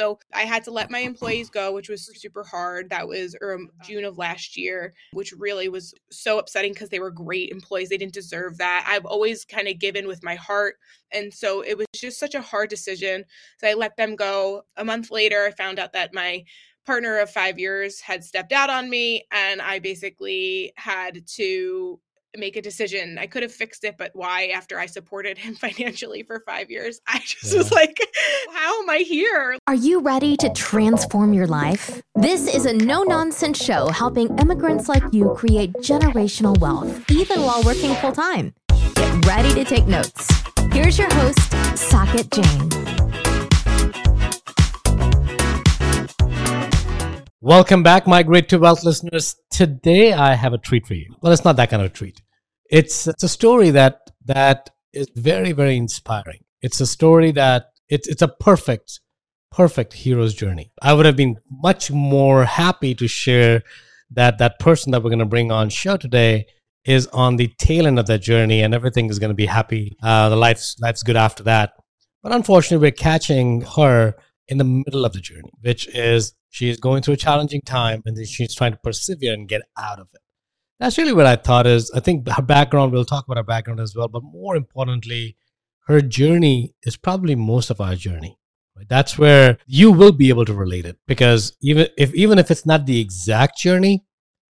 So I had to let my employees go, which was super hard. That was um, June of last year, which really was so upsetting because they were great employees. They didn't deserve that. I've always kind of given with my heart. And so it was just such a hard decision. So I let them go. A month later, I found out that my partner of five years had stepped out on me and I basically had to make a decision. I could have fixed it, but why after I supported him financially for five years? I just yeah. was like, how am I here? Are you ready to transform your life? This is a no nonsense show helping immigrants like you create generational wealth, even while working full time. Get ready to take notes. Here's your host, Saket Jain. Welcome back, Migrate to Wealth listeners. Today I have a treat for you. Well, it's not that kind of a treat. It's, it's a story that that is very, very inspiring. It's a story that it's it's a perfect, perfect hero's journey. I would have been much more happy to share that that person that we're going to bring on show today is on the tail end of that journey and everything is going to be happy. Uh, the life's life's good after that. But unfortunately, we're catching her in the middle of the journey, which is she is going through a challenging time and then she's trying to persevere and get out of it. That's really what I thought is I think her background, we'll talk about her background as well, but more importantly, her journey is probably most of our journey. That's where you will be able to relate it because even if even if it's not the exact journey,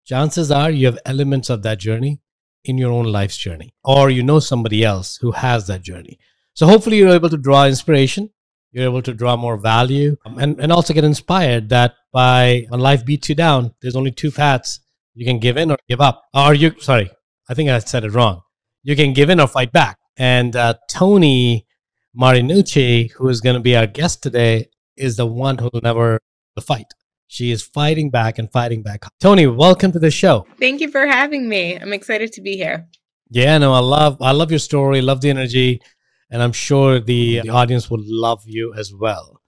chances are you have elements of that journey in your own life's journey or you know somebody else who has that journey. So hopefully you're able to draw inspiration you're able to draw more value um, and, and also get inspired that by when life beats you down, there's only two paths. You can give in or give up. Or you, sorry, I think I said it wrong. You can give in or fight back. And uh, Toni Marinucci, who is going to be our guest today, is the one who will never fight. She is fighting back and fighting back. Toni, welcome to the show. Thank you for having me. I'm excited to be here. Yeah, no, I love I love your story, love the energy and I'm sure the, audience will love you as well.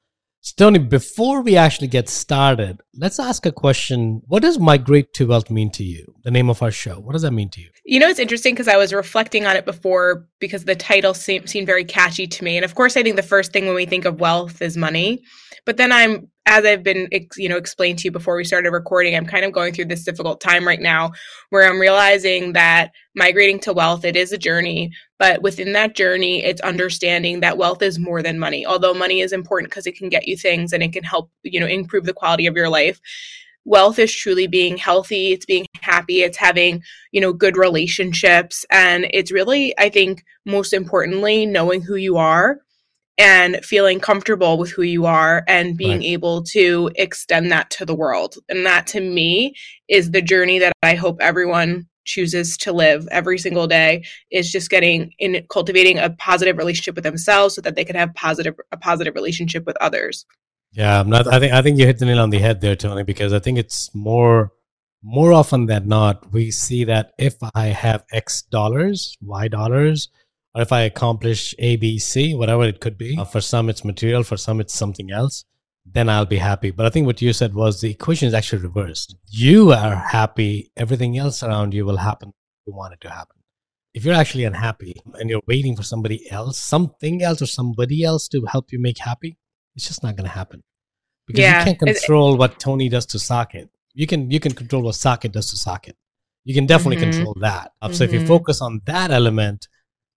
Toni, before we actually get started, let's ask a question. What does migrate to wealth mean to you? The name of our show. What does that mean to you? You know, it's interesting because I was reflecting on it before because the title seemed, seemed very catchy to me. And of course, I think the first thing when we think of wealth is money. But then I'm, as I've been, you know, explained to you before we started recording, I'm kind of going through this difficult time right now where I'm realizing that migrating to wealth, it is a journey. But within that journey, it's understanding that wealth is more than money. Although money is important because it can get you things and it can help, you know, improve the quality of your life wealth is truly being healthy it's being happy it's having you know good relationships and it's really i think most importantly knowing who you are and feeling comfortable with who you are and being right. able to extend that to the world. And that to me is the journey that I hope everyone chooses to live every single day is just getting in cultivating a positive relationship with themselves so that they can have positive a positive relationship with others. Yeah, not, I think I think you hit the nail on the head there, Toni, because I think it's more more often than not we see that if I have X dollars, Y dollars, or if I accomplish A, B, C, whatever it could be. Uh, for some, it's material. For some, it's something else. Then I'll be happy. But I think what you said was the equation is actually reversed. You are happy. Everything else around you will happen. You want it to happen. If you're actually unhappy and you're waiting for somebody else, something else, or somebody else to help you make happy, it's just not going to happen because yeah. you can't control what Toni does to Saket. You can you can control what Saket does to Saket. You can definitely mm-hmm. control that. Mm-hmm. So if you mm-hmm. focus on that element,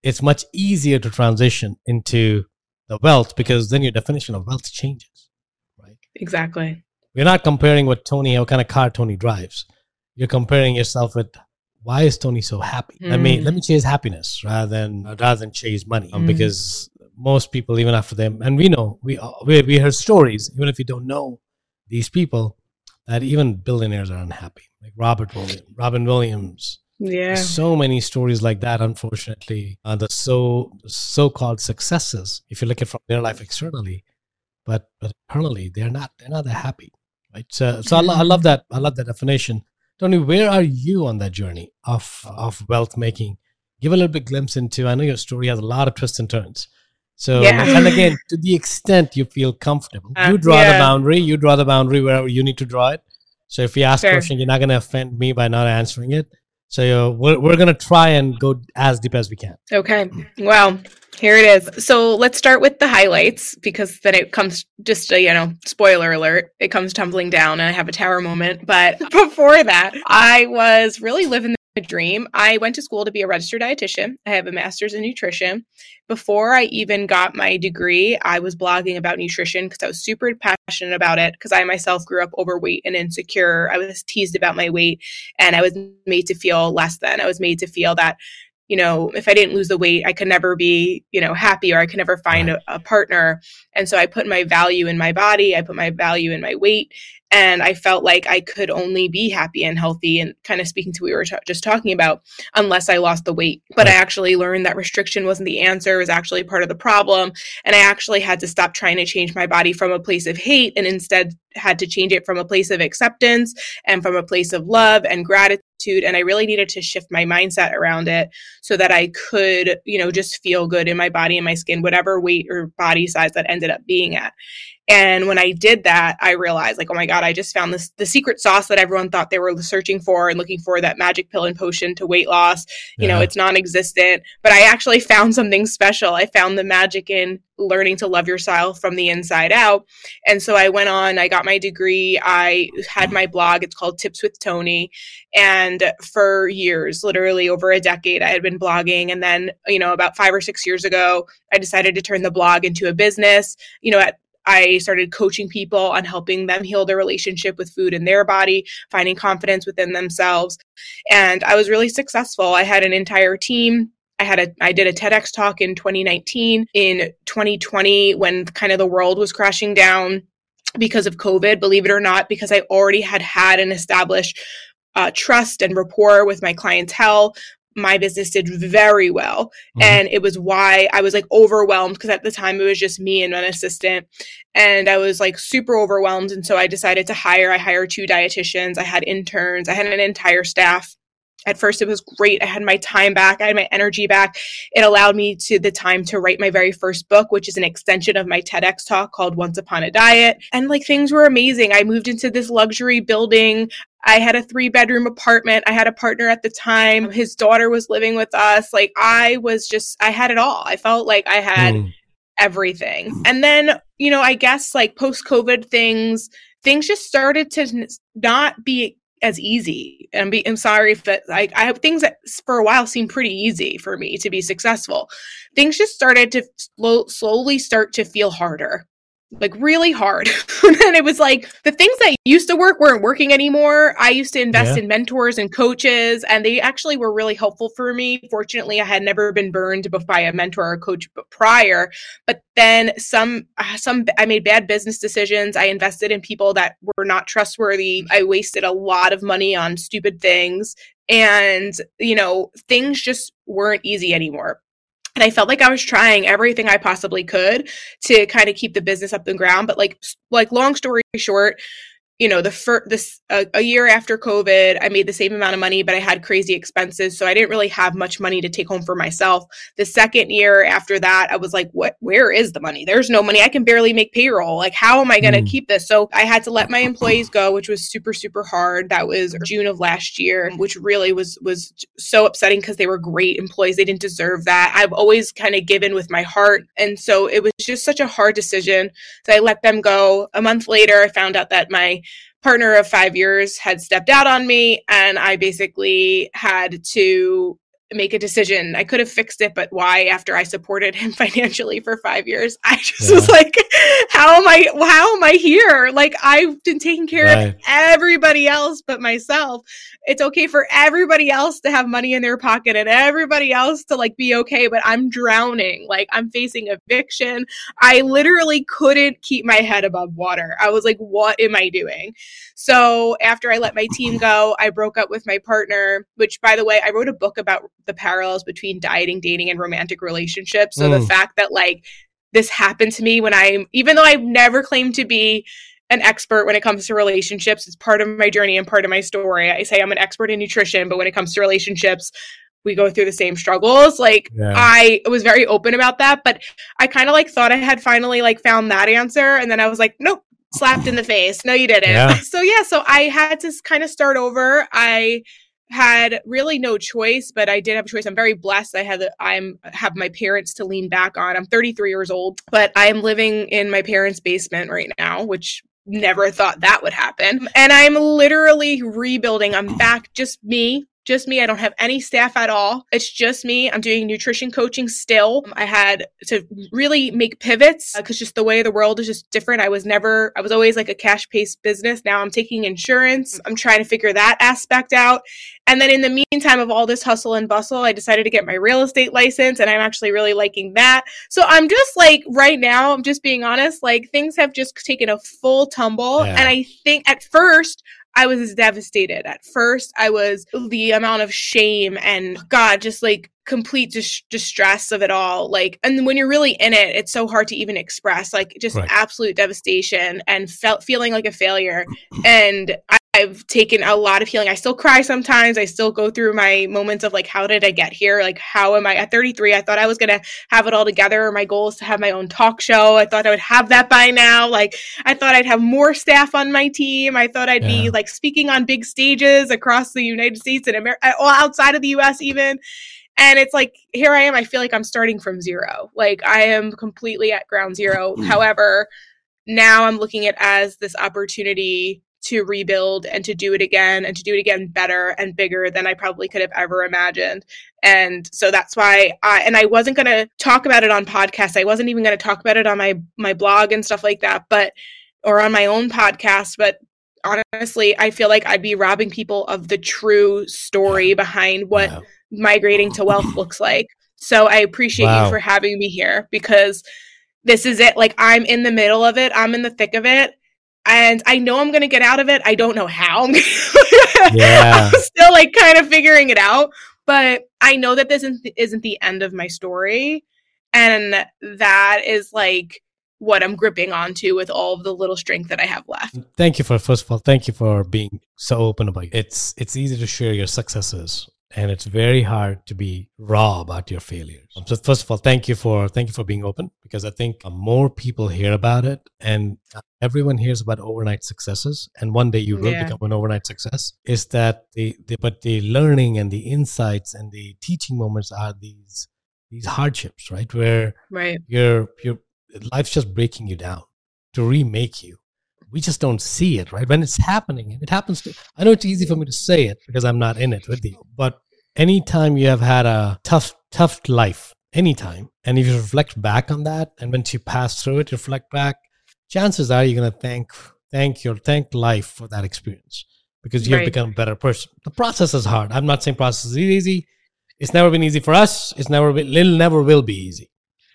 it's much easier to transition into the wealth because then your definition of wealth changes, right? Exactly. We're not comparing what Toni, what kind of car Toni drives. You're comparing yourself with why is Toni so happy? Mm. Let me let me chase happiness rather than rather than chase money mm. because most people, even after them, and we know we we we heard stories, even if you don't know these people, that even billionaires are unhappy. Like Robert Williams, Robin Williams, yeah. So many stories like that unfortunately uh, the so so-called successes if you look at from their life externally but but internally they're not they're not that happy right? So so I, lo- I love that i love that definition. Toni where are you on that journey of of wealth making? Give a little bit glimpse into i know your story has a lot of twists and turns. So yeah. and again to the extent you feel comfortable uh, you draw yeah. the boundary you draw the boundary wherever you need to draw it. So if you ask sure. a question you're not going to offend me by not answering it so uh, we're, we're going to try and go as deep as we can. Okay. Well, Here it is. So let's start with the highlights because then it comes just a, you know, spoiler alert, it comes tumbling down and I have a tower moment. But before that, I was really living the dream. I went to school to be a registered dietitian. I have a master's in nutrition. Before I even got my degree, I was blogging about nutrition because I was super passionate about it because I myself grew up overweight and insecure. I was teased about my weight and I was made to feel less than. I was made to feel that you know, if I didn't lose the weight, I could never be, you know, happy or I could never find a, a, partner. And so I put my value in my body, I put my value in my weight, and I felt like I could only be happy and healthy and kind of speaking to what we were t- just talking about unless I lost the weight. But I actually learned that restriction wasn't the answer, it was actually part of the problem. And I actually had to stop trying to change my body from a place of hate and instead had to change it from a place of acceptance and from a place of love and gratitude and i really needed to shift my mindset around it so that i could you know just feel good in my body and my skin whatever weight or body size that ended up being at and when I did that, I realized like, oh my God, I just found this the secret sauce that everyone thought they were searching for and looking for that magic pill and potion to weight loss. You yeah. know, it's non-existent. But I actually found something special. I found the magic in learning to love yourself from the inside out. And so I went on, I got my degree, I had my blog, it's called Tips with Toni. And for years, literally over a decade, I had been blogging. And then, you know, about five or six years ago, I decided to turn the blog into a business. You know, at I started coaching people on helping them heal their relationship with food in their body, finding confidence within themselves. And I was really successful. I had an entire team. I had a I did a TEDx talk in 2019. In 2020 when kind of the world was crashing down because of COVID, believe it or not, because I already had had an established uh, trust and rapport with my clientele my business did very well. Mm-hmm. And it was why I was like overwhelmed because at the time it was just me and an assistant. And I was like super overwhelmed. And so I decided to hire, I hired two dietitians, I had interns, I had an entire staff. At first, it was great. I had my time back. I had my energy back. It allowed me to the time to write my very first book, which is an extension of my TEDx talk called Once Upon a Diet. And like things were amazing. I moved into this luxury building. I had a three bedroom apartment. I had a partner at the time. His daughter was living with us. Like I was just, I had it all. I felt like I had mm. everything. And then, you know, I guess like post COVID things, things just started to not be as easy. And be, I'm sorry if that, I, I have things that for a while seemed pretty easy for me to be successful. Things just started to slow, slowly start to feel harder like really hard. and it was like the things that used to work weren't working anymore. I used to invest yeah. in mentors and coaches, and they actually were really helpful for me. Fortunately, I had never been burned by a mentor or coach prior. But then some, uh, some I made bad business decisions. I invested in people that were not trustworthy. I wasted a lot of money on stupid things, and you know things just weren't easy anymore and I felt like I was trying everything I possibly could to kind of keep the business up the ground. But like, like long story short, you know the first this uh, a year after covid i made the same amount of money but i had crazy expenses so i didn't really have much money to take home for myself. The second year after that i was like what where is the money? There's no money. I can barely make payroll. Like how am i going to mm. keep this? So i had to let my employees go which was super super hard. That was june of last year which really was was so upsetting because they were great employees. They didn't deserve that. I've always kind of given with my heart and so it was just such a hard decision so i let them go. A month later i found out that my partner of five years had stepped out on me and I basically had to make a decision. I could have fixed it, but why after I supported him financially for five years? I just yeah. was like, how am I how am I here? Like I've been taking care right. of everybody else but myself. It's okay for everybody else to have money in their pocket and everybody else to like be okay, but I'm drowning. Like I'm facing eviction. I literally couldn't keep my head above water. I was like, what am I doing? So after I let my team go, I broke up with my partner, which by the way, I wrote a book about the parallels between dieting, dating, and romantic relationships. So mm. the fact that like this happened to me when I'm, even though I've never claimed to be an expert when it comes to relationships, it's part of my journey and part of my story. I say I'm an expert in nutrition, but when it comes to relationships, we go through the same struggles. Like yeah. I was very open about that, but I kind of like thought I had finally like found that answer. And then I was like, nope, slapped in the face. No, you didn't. Yeah. So yeah, so I had to kind of start over. I had really no choice, but I did have a choice. I'm very blessed. I had I'm have my parents to lean back on. I'm 33 years old, but I am living in my parents' basement right now, which never thought that would happen. And I'm literally rebuilding. I'm back just me, just me. I don't have any staff at all. It's just me. I'm doing nutrition coaching still. I had to really make pivots because uh, just the way the world is just different. I was never, I was always like a cash paced business. Now I'm taking insurance. I'm trying to figure that aspect out. And then in the meantime of all this hustle and bustle, I decided to get my real estate license and I'm actually really liking that. So I'm just like right now, I'm just being honest, like things have just taken a full tumble. Yeah. And I think at first I was devastated. At first, I was the amount of shame and God, just like complete dis- distress of it all. Like, and when you're really in it, it's so hard to even express. Like, just right. absolute devastation and felt feeling like a failure. And I, I've taken a lot of healing. I still cry sometimes. I still go through my moments of like, how did I get here? Like, how am I at 33? I thought I was going to have it all together. My goal is to have my own talk show. I thought I would have that by now. Like, I thought I'd have more staff on my team. I thought I'd yeah. be like speaking on big stages across the United States and America, or uh, outside of the US even. And it's like, here I am. I feel like I'm starting from zero. Like, I am completely at ground zero. Hmm. However, now I'm looking at as this opportunity to rebuild and to do it again and to do it again better and bigger than I probably could have ever imagined. And so that's why I and I wasn't going to talk about it on podcasts. I wasn't even going to talk about it on my my blog and stuff like that, but or on my own podcast, but honestly, I feel like I'd be robbing people of the true story behind what wow. migrating to wealth looks like. So I appreciate wow. you for having me here because this is it. Like I'm in the middle of it. I'm in the thick of it and I know I'm going to get out of it. I don't know how. I'm, yeah. I'm still like kind of figuring it out, but I know that this isn't, isn't the end of my story. And that is like what I'm gripping onto with all of the little strength that I have left. Thank you for first of all, thank you for being so open about it. It's it's easy to share your successes and it's very hard to be raw about your failures. So first of all, thank you for thank you for being open because I think uh, more people hear about it and uh, everyone hears about overnight successes and one day you will yeah. become an overnight success is that the, the but the learning and the insights and the teaching moments are these these hardships, right? Where right. your your life's just breaking you down to remake you we just don't see it, right? When it's happening, it happens to, I know it's easy for me to say it because I'm not in it with you, but anytime you have had a tough, tough life, anytime, and if you reflect back on that, and once you pass through it, reflect back, chances are you're going to thank, thank your, thank life for that experience because you've right. become a better person. The process is hard. I'm not saying process is easy. It's never been easy for us. It's never been, it'll never will be easy,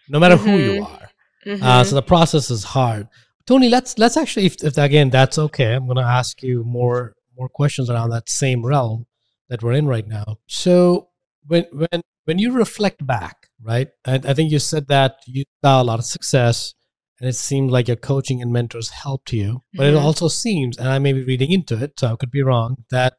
no matter mm-hmm. who you mm-hmm. are. Mm-hmm. Uh, so the process is hard. Toni, let's let's actually, if, if again that's okay, I'm going to ask you more more questions around that same realm that we're in right now. So when when when you reflect back, right? I, I think you said that you saw a lot of success, and it seemed like your coaching and mentors helped you. But mm-hmm. it also seems, and I may be reading into it, so I could be wrong, that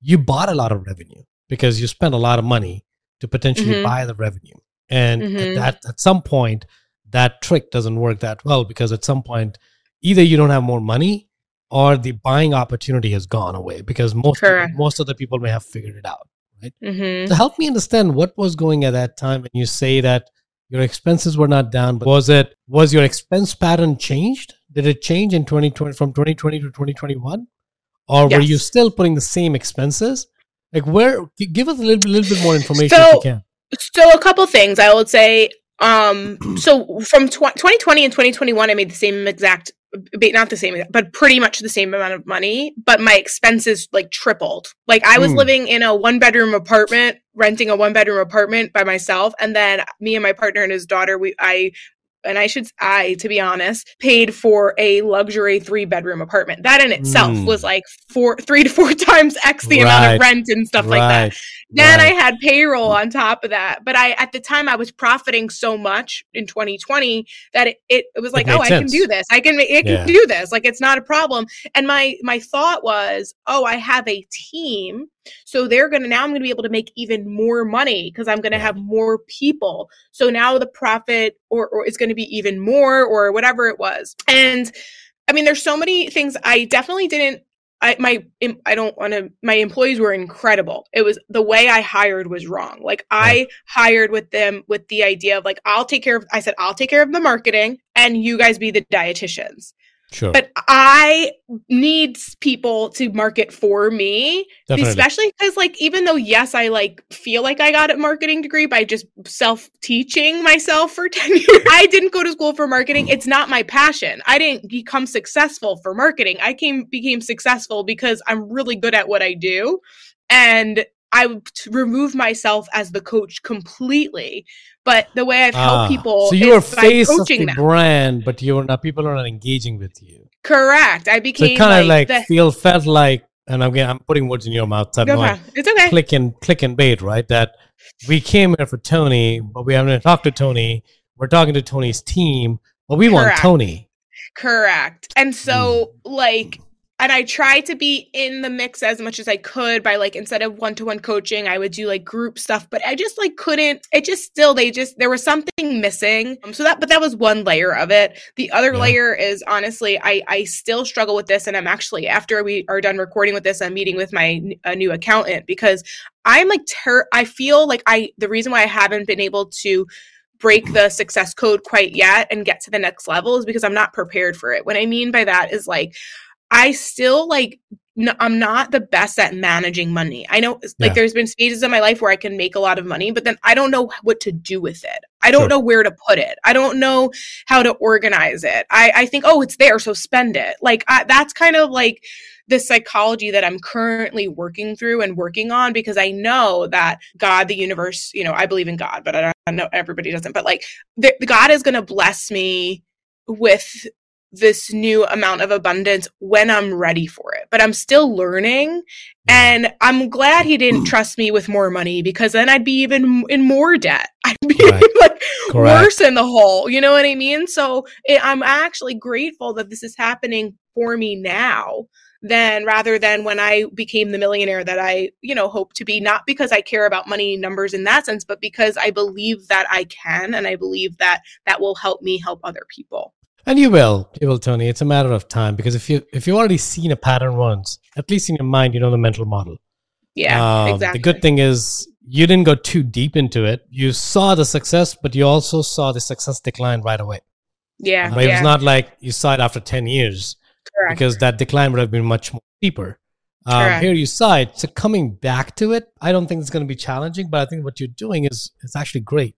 you bought a lot of revenue because you spent a lot of money to potentially mm-hmm. buy the revenue, and mm-hmm. that at some point that trick doesn't work that well because at some point either you don't have more money or the buying opportunity has gone away because most of, most of the people may have figured it out right? Mm-hmm. so help me understand what was going at that time when you say that your expenses were not down but was it was your expense pattern changed? Did it change in 2020 from 2020 to 2021 or yes. were you still putting the same expenses? Like where give us a little, little bit more information so, if you can. so a couple things. I would say um, so from tw- 2020 and 2021, I made the same exact, not the same, but pretty much the same amount of money, but my expenses like tripled. Like I was mm. living in a one bedroom apartment, renting a one bedroom apartment by myself. And then me and my partner and his daughter, we, I and I should, I, to be honest, paid for a luxury three bedroom apartment. That in itself mm. was like four, three to four times X the right. amount of rent and stuff right. like that. Then right. I had payroll on top of that. But I, at the time, I was profiting so much in 2020 that it, it, it was like, it oh, I can do this. I can, I can yeah. do this. Like it's not a problem. And my, my thought was, oh, I have a team so they're going to now I'm going to be able to make even more money because I'm going to have more people. So now the profit or, or is going to be even more or whatever it was. And I mean, there's so many things I definitely didn't I my I don't want to my employees were incredible. It was the way I hired was wrong. Like I hired with them with the idea of like I'll take care of I said I'll take care of the marketing and you guys be the dietitians. Sure. But I need people to market for me, Definitely. especially because, like, even though yes, I like feel like I got a marketing degree by just self teaching myself for ten years. I didn't go to school for marketing. It's not my passion. I didn't become successful for marketing. I came became successful because I'm really good at what I do, and I remove myself as the coach completely. But the way I've helped Ah, people, So you're face of the them. brand, but you're not. People are not engaging with you. Correct. I So became it kind of like, the, feel felt like, and again, I'm putting words in your mouth. So I no ahead. It's okay. click and click and bait, right? That we came here for Toni, but we haven't talked to Toni. We're talking to Toni's team, but we want Toni. Correct. And so, Mm. like, and I tried to be in the mix as much as I could by like instead of one to one coaching, I would do like group stuff, but I just like couldn't. It just still they just there was something missing. Um, so that but that was one layer of it. The other Yeah. layer is honestly, I I still struggle with this, and I'm actually after we are done recording with this, I'm meeting with my new accountant because I'm like ter- I feel like I the reason why I haven't been able to break the success code quite yet and get to the next level is because I'm not prepared for it. What I mean by that is like I still like I'm not the best at managing money. I know like Yeah. there's been phases in my life where I can make a lot of money, but then I don't know what to do with it. I don't Sure. know where to put it. I don't know how to organize it. I I think oh it's there so spend it. Like I, that's kind of like the psychology that I'm currently working through and working on because I know that God, the universe, you know, I believe in God, but I, don't, I know everybody doesn't. But like, the, God is going to bless me with this new amount of abundance when I'm ready for it. But I'm still learning. And I'm glad he didn't hmm. trust me with more money because then I'd be even in more debt. I'd be Correct. like Correct. worse in the hole. You know what I mean? So it, I'm actually grateful that this is happening for me now than rather than when I became the millionaire that I, you know, hope to be, not because I care about money numbers in that sense, but because I believe that I can and I believe that that will help me help other people. And you will, you will, Toni. It's a matter of time because if you if you've already seen a pattern once, at least in your mind, you know the mental model. Yeah, Um, exactly. The good thing is you didn't go too deep into it. You saw the success, but you also saw the success decline right away. yeah, But it was not like you saw it after ten years correct. because that decline would have been much more deeper. Um, here you saw it. So coming back to it, I don't think it's going to be challenging, but I think what you're doing is it's actually great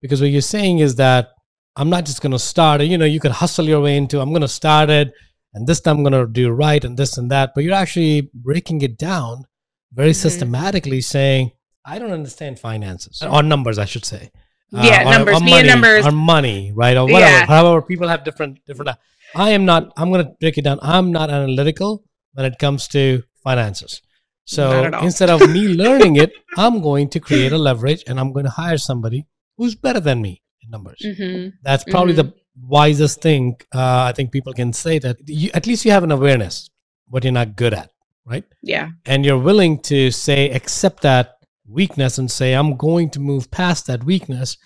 because what you're saying is that I'm not just going to start it. You know, you could hustle your way into I'm going to start it, and this time I'm going to do right and this and that. But you're actually breaking it down very Mhm. systematically, saying I don't understand finances or numbers, I should say. Yeah, or- numbers. or Me money, and numbers. or money, right, or whatever. Yeah. However, people have different different. I am not. I'm going to break it down. I'm not analytical when it comes to finances. So instead of me learning it, I'm going to create a leverage and I'm going to hire somebody who's better than me numbers. hmm That's probably the wisest thing. Uh, I think people can say that you, at least you have an awareness what you're not good at, right? Yeah, And you're willing to say, accept that weakness and say, I'm going to move past that weakness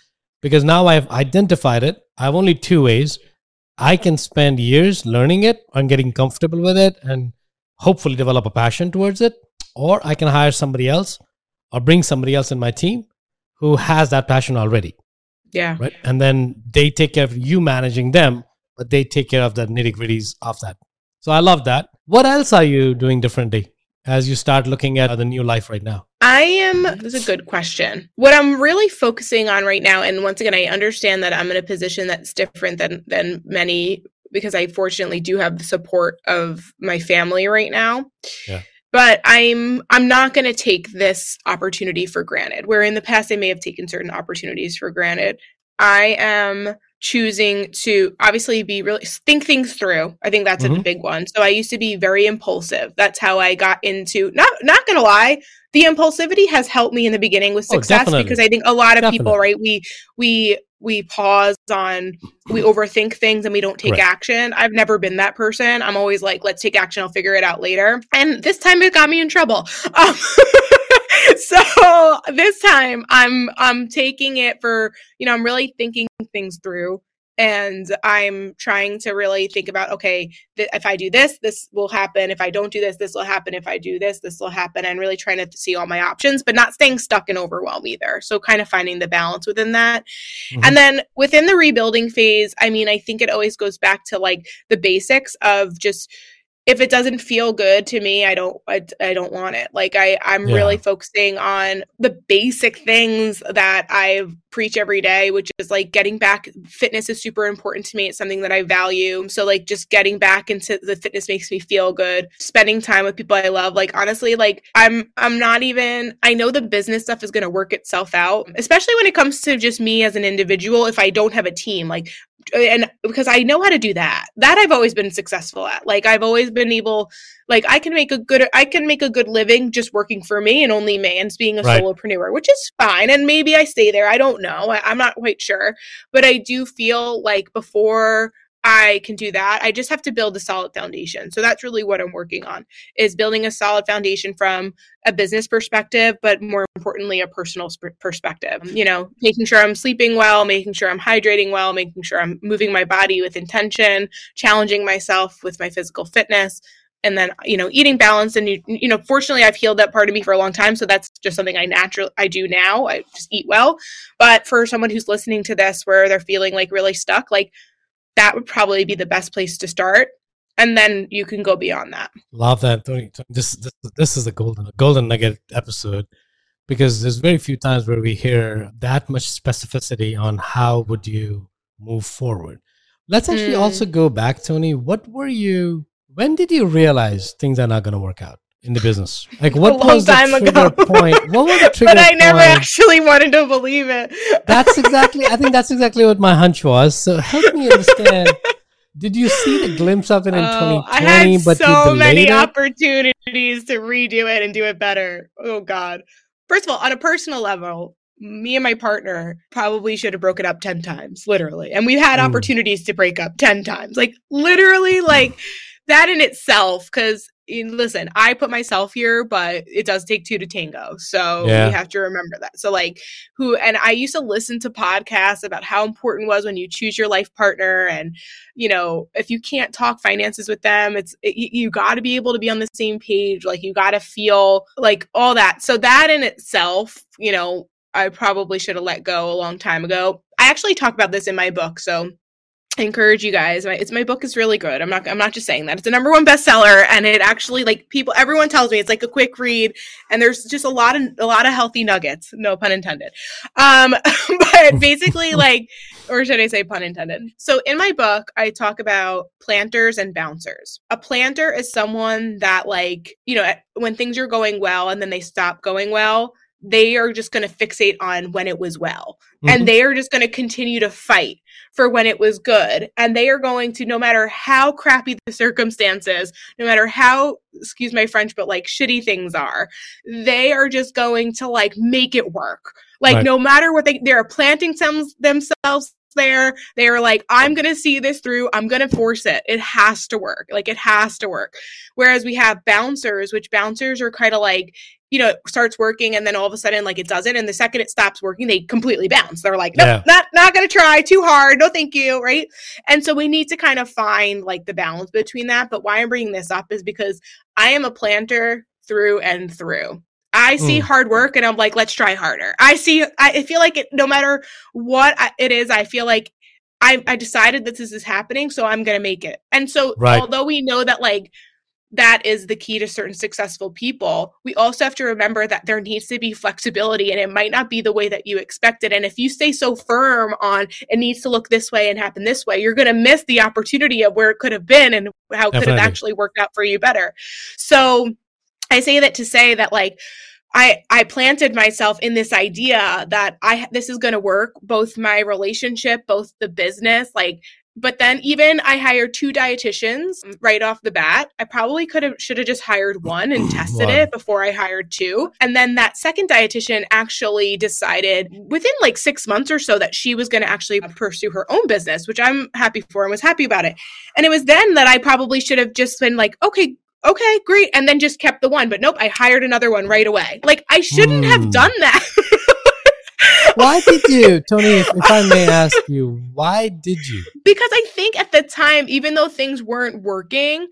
because now I've identified it. I have only two ways. I can spend years learning it and getting comfortable with it and hopefully develop a passion towards it, or I can hire somebody else or bring somebody else in my team who has that passion already yeah. right? And then they take care of you managing them, but they take care of the nitty gritties of that. So I love that. What else are you doing differently as you start looking at the new life right now? I am, this is a good question. What I'm really focusing on right now, and once again, I understand that I'm in a position that's different than than many because I fortunately do have the support of my family right now. Yeah. But I'm I'm not going to take this opportunity for granted. Where in the past I may have taken certain opportunities for granted. I am choosing to obviously be really think things through. I think that's a Mhm. big one. So I used to be very impulsive. That's how I got into not not going to lie, the impulsivity has helped me in the beginning with Oh, success definitely. because I think a lot of people, right, we we we pause on we overthink things and we don't take Right. action. I've never been that person. I'm always like, let's take action, I'll figure it out later. And this time it got me in trouble. Um, so this time I'm I'm taking it for, you know, I'm really thinking things through and I'm trying to really think about okay, th- if I do this, this will happen. If I don't do this, this will happen. If I do this, this will happen. And really trying to see all my options, but not staying stuck in overwhelm either. So kind of finding the balance within that. Mm-hmm. And then within the rebuilding phase, I mean, I think it always goes back to like the basics of just if it doesn't feel good to me i don't i, I don't want it. Like i i'm yeah. really focusing on the basic things that i preach every day which is like getting back fitness is super important to me. It's something that i value. So like just getting back into the fitness makes me feel good. Spending time with people i love. Like honestly like i'm i'm not even i know the business stuff is going to work itself out especially when it comes to just me as an individual if i don't have a team. Like and because I know how to do that. That I've always been successful at. Like I've always been able like I can make a good I can make a good living just working for me and only me and being a right. solopreneur, which is fine. And maybe I stay there. I don't know. I, I'm not quite sure. But I do feel like before I can do that. I just have to build a solid foundation. So that's really what I'm working on is building a solid foundation from a business perspective, but more importantly, a personal sp- perspective. You know, making sure I'm sleeping well, making sure I'm hydrating well, making sure I'm moving my body with intention, challenging myself with my physical fitness, and then you know eating balance and you, you know fortunately i've healed that part of me for a long time so that's just something i naturally i do now i just eat well but for someone who's listening to this where they're feeling like really stuck like that would probably be the best place to start. And then you can go beyond that. Love that. Toni. this this, this is a golden golden nugget episode because there's very few times where we hear that much specificity on how would you move forward. Let's actually mm. also go back toni. What were you when did you realize things are not going to work out in the business? Like, what was the trigger point? What was the trigger But I never point? actually wanted to believe it. that's exactly. I think that's exactly what my hunch was. So help me understand. Did you see the glimpse of it in oh, 2020? I had but so many it? opportunities to redo it and do it better. Oh God! First of all, on a personal level, me and my partner probably should have broken up 10 times literally and we've had mm. opportunities to break up 10 times like literally like that in itself because listen, I put myself here, but it does take two to tango. So yeah. you have to remember that. So like who and I used to listen to podcasts about how important was when you choose your life partner and you know, if you can't talk finances with them, it's it, you got to be able to be on the same page, like you got to feel like all that. So that in itself, you know, I probably should have let go a long time ago. I actually talk about this in my book. So Encourage you guys. My, it's my book is really good. I'm not I'm not just saying that. It's a number one bestseller and it actually like people everyone tells me it's like a quick read and there's just a lot of a lot of healthy nuggets, no pun intended. Um but basically like or should I say pun intended. So in my book I talk about planters and bouncers. A planter is someone that like, you know, when things are going well and then they stop going well, they are just going to fixate on when it was well. Mm-hmm. And they are just going to continue to fight for when it was good. And they are going to, no matter how crappy the circumstances, no matter how, excuse my French, but like shitty things are, they are just going to like make it work. Like right. no matter what they, they're planting some, themselves there. They are like, I'm going to see this through. I'm going to force it. It has to work. Like it has to work. Whereas we have bouncers, which bouncers are kind of like, you know, it starts working and then all of a sudden like it doesn't. And the second it stops working, they completely bounce. They're like, nope, yeah. not not gonna try too hard. No, thank you. Right. And so we need to kind of find like the balance between that. But why I'm bringing this up is because I am a planter through and through. I see mm. hard work and I'm like, let's try harder. I see, I feel like it, no matter what it is, I feel like I, I decided that this is happening, so I'm going to make it. And so, right. although we know that like that is the key to certain successful people. We also have to remember that there needs to be flexibility and it might not be the way that you expected. And if you stay so firm on it needs to look this way and happen this way, you're going to miss the opportunity of where it could have been and how it could have actually worked out for you better. So I say that to say that like I I planted myself in this idea that I this is going to work both my relationship both the business like but then even I hired two dietitians right off the bat. I probably could have should have just hired one and tested it before I hired two. And then that second dietitian actually decided within like 6 months or so that she was going to actually pursue her own business, which I'm happy for and was happy about it. And it was then that I probably should have just been like, okay, okay, great. And then just kept the one. But nope, I hired another one right away. Like I shouldn't mm. have hmm. done that. why did you, Toni? If, if I may ask you, why did you? Because I think at the time, even though things weren't working,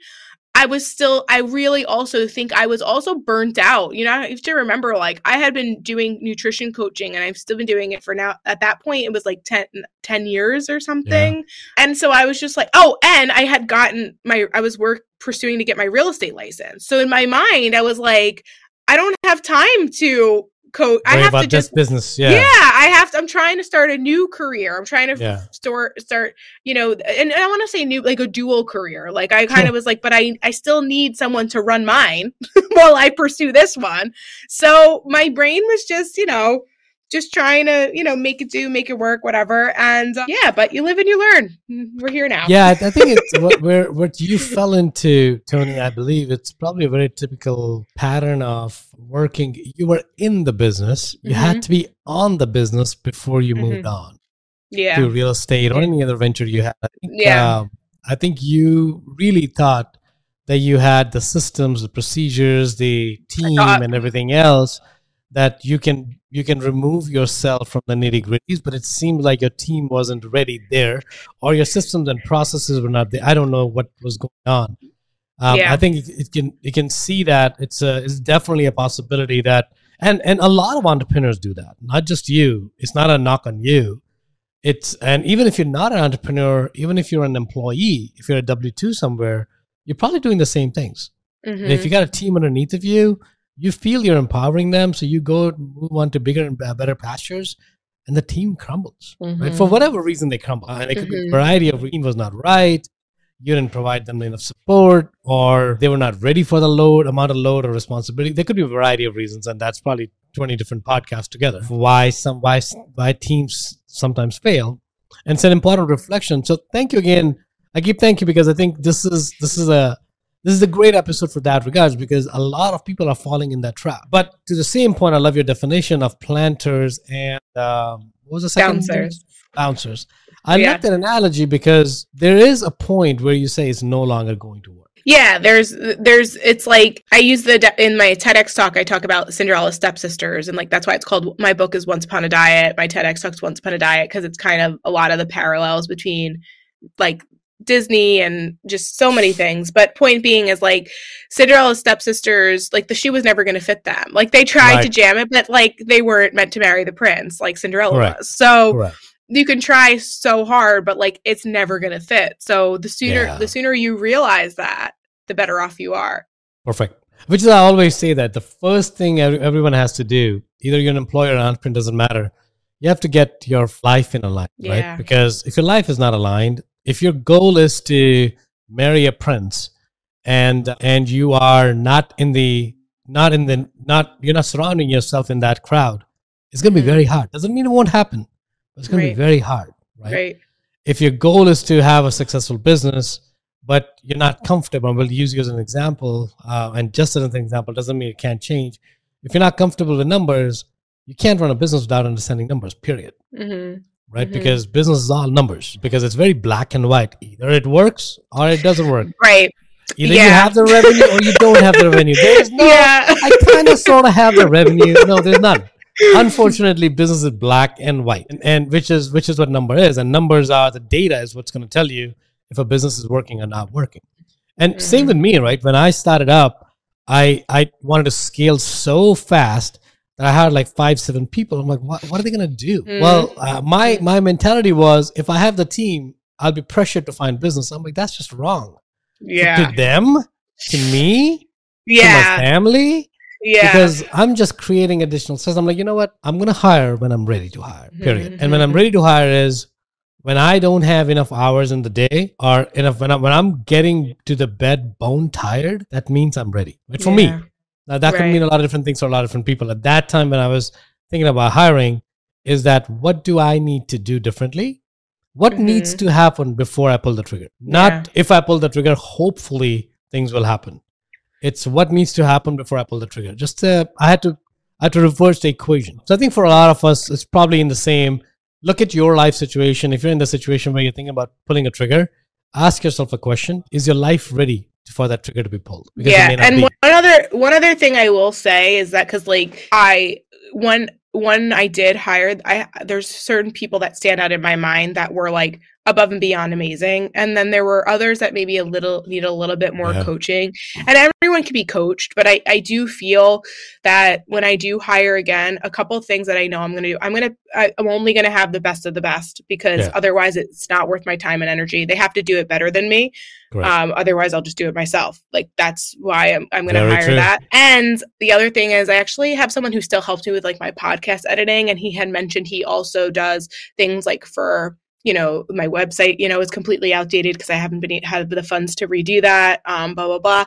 I was still, I really also think I was also burnt out. You know, you have to remember, like, I had been doing nutrition coaching and I've still been doing it for now. At that point, it was like 10, 10 years or something. Yeah. And so I was just like, oh, and I had gotten my, I was work pursuing to get my real estate license. So in my mind, I was like, I don't have time to coach. I have to just business. Yeah. Yeah. I have to, I'm trying to start a new career. I'm trying to yeah. start, start, you know, and, and I want to say new, like a dual career. Like I kind of was like, but I, I still need someone to run mine while I pursue this one. So my brain was just, you know, just trying to you know make it do make it work whatever. And uh, yeah but you live and you learn. Mm, we're here now. Yeah i think it's what where what you fell into toni i believe it's probably a very typical pattern of working. You were in the business. You mm-hmm. had to be on the business before you mm-hmm. moved on yeah. to real estate or any other venture you had. I think, yeah. um, i think you really thought that you had the systems the procedures the team and everything else that you can you can remove yourself from the nitty gritties, but it seemed like your team wasn't ready there, or your systems and processes were not there. I don't know what was going on. Um, yeah. I think it, it, can you can see that it's a it's definitely a possibility that and and a lot of entrepreneurs do that. Not just you. It's not a knock on you. It's and even if you're not an entrepreneur, even if you're an employee, if you're a W two somewhere, you're probably doing the same things. Mm-hmm. if you got a team underneath of you, you feel you're empowering them so you go move on to bigger and better pastures and the team crumbles mm-hmm. right for mm-hmm. whatever reason they crumble and it could mm-hmm. be a mm-hmm. variety of reasons was not right you didn't provide them enough support or they were not ready for the load amount of load or responsibility there could be a variety of reasons and that's probably 20 different podcasts together why some why why teams sometimes fail and it's an important reflection so thank you again i keep thank you because i think this is this is a this is a great episode for that regards because a lot of people are falling in that trap. But to the same point, I love your definition of planters and um, what was the second? Bouncers. Bouncers. I yeah. like that analogy because there is a point where you say it's no longer going to work. Yeah, there's there's it's like I use the de- in my TEDx talk I talk about Cinderella stepsisters and like that's why it's called my book is Once Upon a Diet. My TEDx talks Once Upon a Diet because it's kind of a lot of the parallels between like Disney and just so many things. But point being is like Cinderella's stepsisters, like the shoe was never going to fit them. Like they tried right. to jam it, but like they weren't meant to marry the prince like Cinderella Correct. was. So Correct. you can try so hard, but like it's never going to fit. So the sooner yeah. the sooner you realize that, the better off you are. Perfect. Which is I always say that the first thing everyone has to do, either you're an employer or an entrepreneur, doesn't matter. You have to get your life in alignment, yeah. right? Because if your life is not aligned, if your goal is to marry a prince and and you are not in the not in the not you're not surrounding yourself in that crowd it's going to be mm-hmm. very hard doesn't mean it won't happen but it's going right. to be very hard right? right if your goal is to have a successful business but you're not comfortable we'll use you as an example uh, and just as an example doesn't mean it can't change if you're not comfortable with numbers you can't run a business without understanding numbers period mm-hmm right? Mm-hmm. Because business is all numbers because it's very black and white. Either it works or it doesn't work. Right. Either yeah. you have the revenue or you don't have the revenue. There's no, yeah. I kind of sort of have the revenue. No, there's none. Unfortunately, business is black and white, and, and which is which is what number is, and numbers are the data is what's going to tell you if a business is working or not working. And mm-hmm. same with me, right? When I started up, I I wanted to scale so fast I had like five, seven people. I'm like, what, what are they gonna do? Mm. Well, uh, my my mentality was, if I have the team, I'll be pressured to find business. I'm like, that's just wrong. Yeah. So to them, to me, yeah, to my family. Yeah. Because I'm just creating additional stress. I'm like, you know what? I'm gonna hire when I'm ready to hire. Period. Mm-hmm. And when I'm ready to hire is when I don't have enough hours in the day or enough when I'm when I'm getting to the bed bone tired, that means I'm ready. But for yeah. me, now that right. could mean a lot of different things for a lot of different people. At that time, when I was thinking about hiring, is that what do I need to do differently? What mm-hmm. needs to happen before I pull the trigger? Not yeah. if I pull the trigger, hopefully things will happen. It's what needs to happen before I pull the trigger. Just uh, I had to I had to reverse the equation. So I think for a lot of us, it's probably in the same. Look at your life situation. If you're in the situation where you're thinking about pulling a trigger, ask yourself a question: Is your life ready for that trigger to be pulled. Yeah, and be. one other one other thing I will say is that because like I one one I did hire, I there's certain people that stand out in my mind that were like above and beyond amazing, and then there were others that maybe a little need a little bit more yeah. coaching. And everyone can be coached, but I I do feel that when I do hire again, a couple things that I know I'm going to do, I'm going to I'm only going to have the best of the best because yeah. otherwise it's not worth my time and energy. They have to do it better than me. Um, otherwise, I'll just do it myself. Like that's why I'm I'm going to hire true. that. And the other thing is, I actually have someone who still helps me with like my podcast editing, and he had mentioned he also does things like for you know my website you know is completely outdated because i haven't been had the funds to redo that um blah blah blah.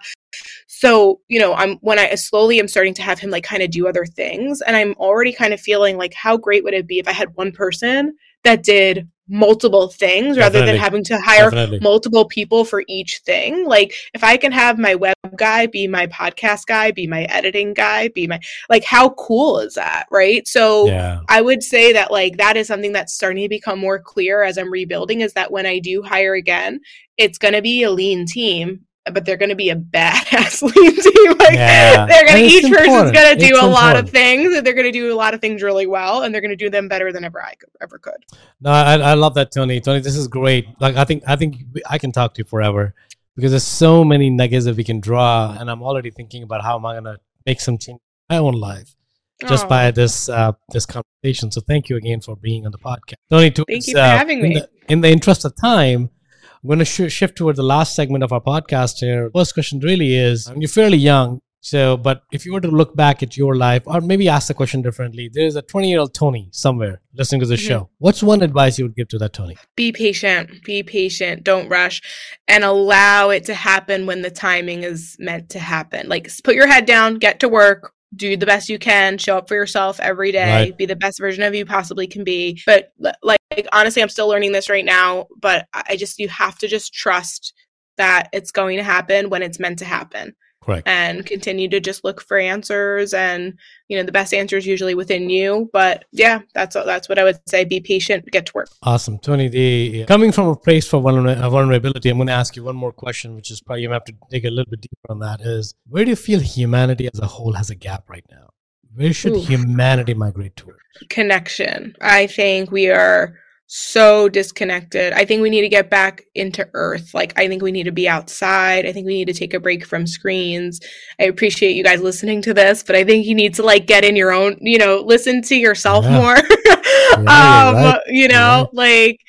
So you know i'm when i slowly am starting to have him like kind of do other things and i'm already kind of feeling like how great would it be if i had one person that did multiple things rather than having to hire Definitely. multiple people for each thing. Like if I can have my web guy be my podcast guy, be my editing guy, be my like how cool is that, right? So yeah. I would say that like that is something that's starting to become more clear as I'm rebuilding is that when I do hire again, it's going to be a lean team but they're going to be a badass lean team. Like yeah. they're going to each important. person's going to do it's a lot of things, and they're going to do a lot of things really well, and they're going to do them better than ever I could, ever could. No, I, I love that, Toni. Toni, this is great. Like I think I think I can talk to you forever because there's so many nuggets that we can draw, and I'm already thinking about how am I going to make some change in my own life just Aww. by this uh, this conversation. So thank you again for being on the podcast, Toni. To, thank you for uh, having me. In the, in the interest of time I'm going to sh- shift toward the last segment of our podcast here. First question really is you're fairly young. So, but if you were to look back at your life, or maybe ask the question differently, there's a 20 year old Toni somewhere listening to the mm-hmm. show. What's one advice you would give to that Toni? Be patient. Be patient. Don't rush and allow it to happen when the timing is meant to happen. Like, put your head down, get to work, do the best you can, show up for yourself every day, right. be the best version of you possibly can be. But like, like honestly, I'm still learning this right now, but I just you have to just trust that it's going to happen when it's meant to happen. Correct. And continue to just look for answers and you know the best answer is usually within you. But yeah that's that's what i would say. Be patient. Get to work. Awesome. Toni the coming from a place for uh, vulnerability i'm going to ask you one more question which is probably you have to dig a little bit deeper on that is where do you feel humanity as a whole has a gap right now? Where should Ooh. humanity migrate towards? Connection. I think we are so disconnected. I think we need to get back into earth. Like, I think we need to be outside. I think we need to take a break from screens. I appreciate you guys listening to this, but I think you need to like get in your own, you know, listen to yourself yeah. more. yeah, um, right. you know, like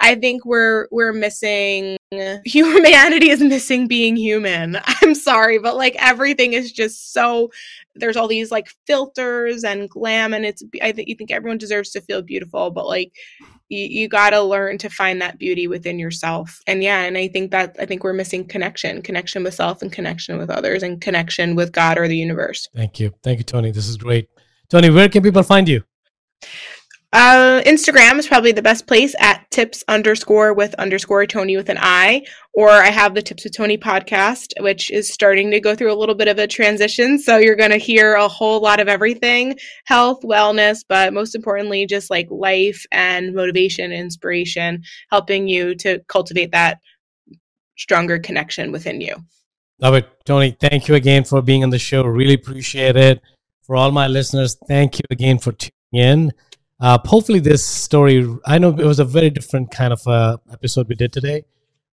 I think we're we're missing humanity is missing being human. I'm sorry, but like everything is just so there's all these like filters and glam and it's I think you think everyone deserves to feel beautiful, but like you, you got to learn to find that beauty within yourself. And yeah, and I think that I think we're missing connection, connection with self and connection with others and connection with God or the universe. Thank you. Thank you, Toni. This is great. Toni, where can people find you? Uh, Instagram is probably the best place at tips underscore with underscore Toni with an I. Or I have the Tips with Toni podcast, which is starting to go through a little bit of a transition. So you're going to hear a whole lot of everything health, wellness, but most importantly, just like life and motivation, inspiration, helping you to cultivate that stronger connection within you. Love it. Toni, thank you again for being on the show. Really appreciate it. For all my listeners, thank you again for tuning in. Uh, hopefully, this story, I know it was a very different kind of uh, episode we did today,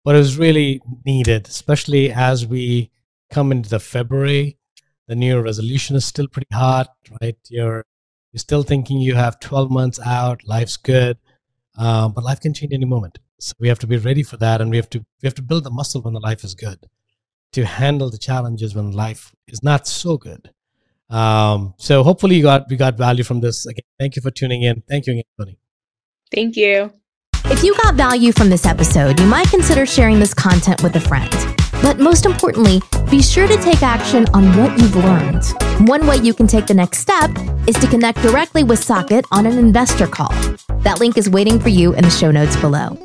but it was really needed, especially as we come into the February. The new resolution is still pretty hot, right? You're, you're still thinking you have 12 months out, life's good, um, but life can change any moment. So we have to be ready for that, and we have to we have to build the muscle when the life is good, to handle the challenges when life is not so good. Um, so hopefully you got we got value from this. Again, thank you for tuning in. Thank you again, Toni. Thank you. If you got value from this episode, you might consider sharing this content with a friend. But most importantly, be sure to take action on what you've learned. One way you can take the next step is to connect directly with Saket on an investor call. That link is waiting for you in the show notes below.